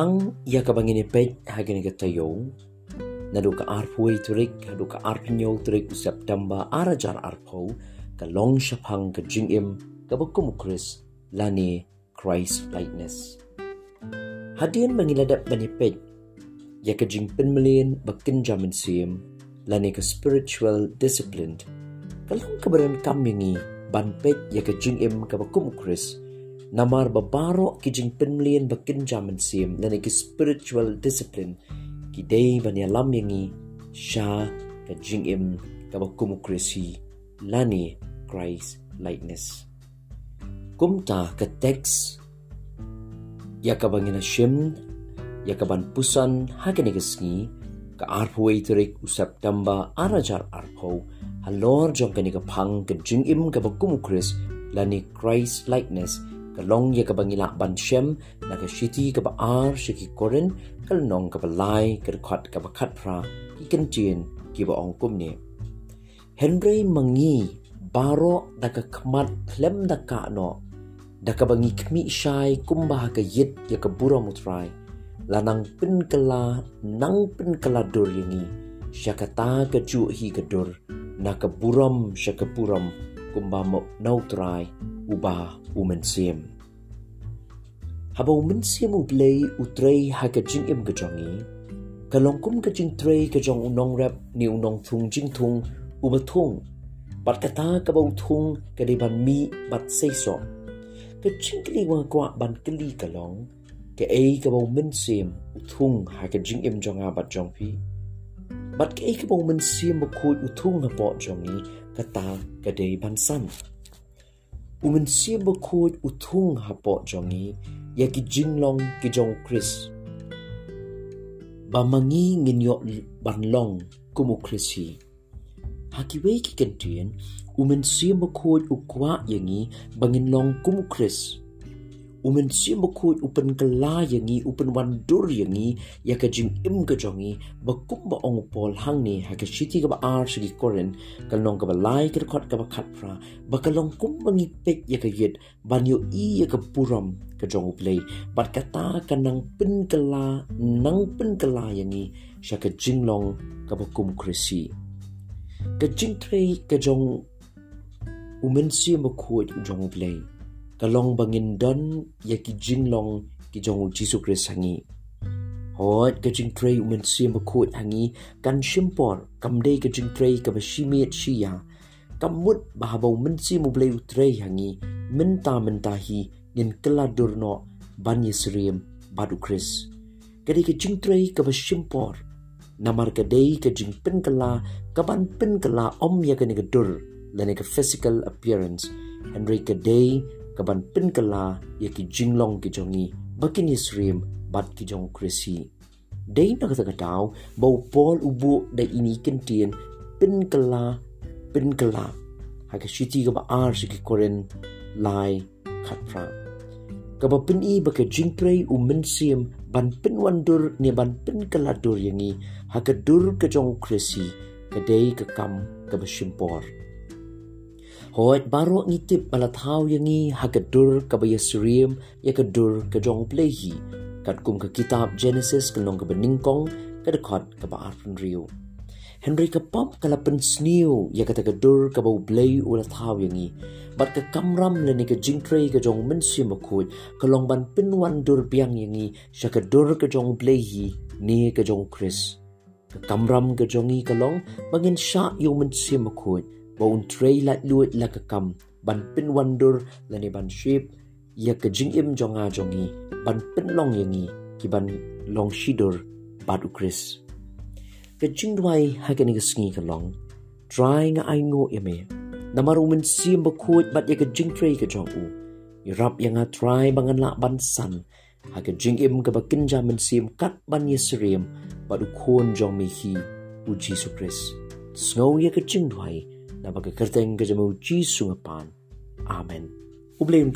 pang ia ka bangini pet hagini ka tayo nadu ka arpui turik hadu ka arpinyo turik September arajar arpo ka long shapang ka jingim ka bakum Chris lani Christ likeness hadian bangiladap banipet ya ka jing penmelin bakin jamin sim lani ka spiritual discipline kalong kabaran kamingi banpet ya ka jingim ka bakum Chris namar babaro ki jing penmlian bakin jaman sim dan ki spiritual discipline ki day bani alam yangi sha ka jing im ka krisi lani Christ likeness. Kumta ka text ya ka bangina shim ya ka ban pusan gasngi ka arpoi turik u september arajar arpo halor jong kani ka phang ka jing im ka kris lani Christ likeness kalong ye ka bangila ban shem na ka shiti ka ba ar shiki koren kal nong ka ba lai ka khat ka ba khat pra ki kan chien ki ba ong kum ni henry mangi baro da ka khmat klem da ka no da ka bangi khmi shai kum ba ka yit ye ka bura mutrai lanang pin kala nang pin kala dur yingi syakata ka ju hi ka dur na ka buram syakapuram kumba mo nautrai uba umensiam. Haba umensiam ublay utrey haga jing im gajongi, kalongkum ka jing trey ka jong unong rap ni unong thung jing thung uba thung, bat kata ka ba uthung ka di ban mi bat say so. Ka jing kli wa kwa ban kli kalong, ka ay ka ba umensiam uthung haga jing im jonga bat jong pi. Bat ka ay ka ba umensiam bakut uthung ha po jongi, kata ka day ban san. Umen siya bakod utung hapo jongi ya ki jinglong ki jong Chris. Ba mangi nginyo banlong kumu Chrisi. Hakiwe ki kentien umen siya bakod ukwa yangi banginlong kumu Chris umen sim ko upen kala yangi upen wandur yangi ya ka jing im ka jongi ba kum ba ong pol hang ni ha ka shiti ka ba ar shi koren ka long ka ba lai ka khot ka ba khat pra ba ka long kum ba ngi pek ya ka yet ban yo i ya ka puram ka jong play ba ka ta ka nang pin kala nang pin kala yangi sha ka jing long ka ba kum krisi ka jing trei ka jong umen sim ko jong play kalong bangin don ya ki jinglong ki jong jisu kris hangi. Hot ka jing tray umen sim ko hangi. Kan shimpor kam dei ka jing tray ka ba shimiet shia kam mut ba ba umen sim ublei utray hangi. Min ta min ta hi ngin kala durno ban yisrim badu kris ka dei ka jing tray ka ba shimpor namar ka dei ka jing pin kala ka ban pin kala om ya ka ni ka dur lani ka physical appearance. Henry ka dei kaban pin kala ya ki jinglong ki jongi bakin yisrim bat ki jong krisi dei na kata katau bau pol ubu da ini kentien pin kala pin kala ha ka shiti ka ba ar shi ki koren lai khat pra. Ka ba pin i ba ka jingtrei u min ban pin wandur ni ban pin kala dur yangi ha ka dur ka jong krisi ka dei ka kam ka ba shimpor Hoit baro ngitip pala tau yang ni hagadur kabaya suriam ya kadur ka jong plehi kat kum ka kitab Genesis kalong ka beningkong ka ba arpan riu. Henry ka pam kala pen sniu ya kata kadur ka bau blay ula tau yang ni bat ka kamram le ni ka jingtre ka jong mensi makut kalong ban pinwan dur biang yang ni sya kadur ka jong plehi ni ka jong Chris. Ka kamram ka jongi kalong bangin sya yung mensi makut baun tray lat luit la ka kam. Ban pin wandur la ban ship. Ya ka jing im jonga jongi. Ban pin long yangi ki ban long shidur bad ukris ka jing dwai ha ka ni ka sngi ka long. Try nga ai ngo ime namaru min sim ba kuit bat ya ka jing tray ka jong u. Irap yang nga try bangan la ban san. Ha ka jing im ka ba kinja min sim kat ban yesrim badu kon jong mi hi u Jesus Christ snow ya ka jing dwai na pagkakarteng ka jamu Jisu nga pan. Amen. Ublayon